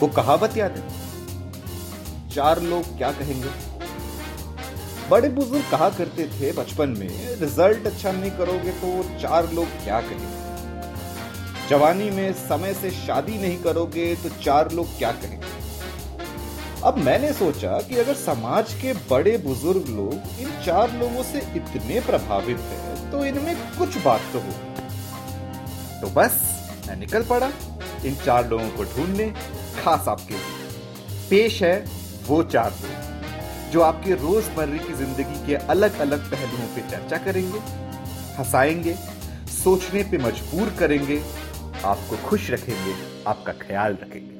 वो कहावत याद है? चार लोग क्या कहेंगे? बड़े बुज़ुर्ग कहा करते थे बचपन में, रिज़ल्ट अच्छा नहीं करोगे तो चार लोग क्या कहेंगे? जवानी में समय से शादी नहीं करोगे तो चार लोग क्या कहेंगे? अब मैंने सोचा कि अगर समाज के बड़े बुज़ुर्ग लोग इन चार लोगों से इतने प्रभावित हैं तो इनमें कुछ बात तो हो तो बस, मैं निकल पड़ा। इन चार लोगों को ढूँढने खास आपके लिए। पेश है वो चार दोस्त जो आपके रोजमर्रे की ज़िंदगी के अलग अलग पहलुओं पर चर्चा करेंगे, हंसाएँगे, सोचने पे मजबूर करेंगे, आपको खुश रखेंगे, आपका ख्याल रखेंगे।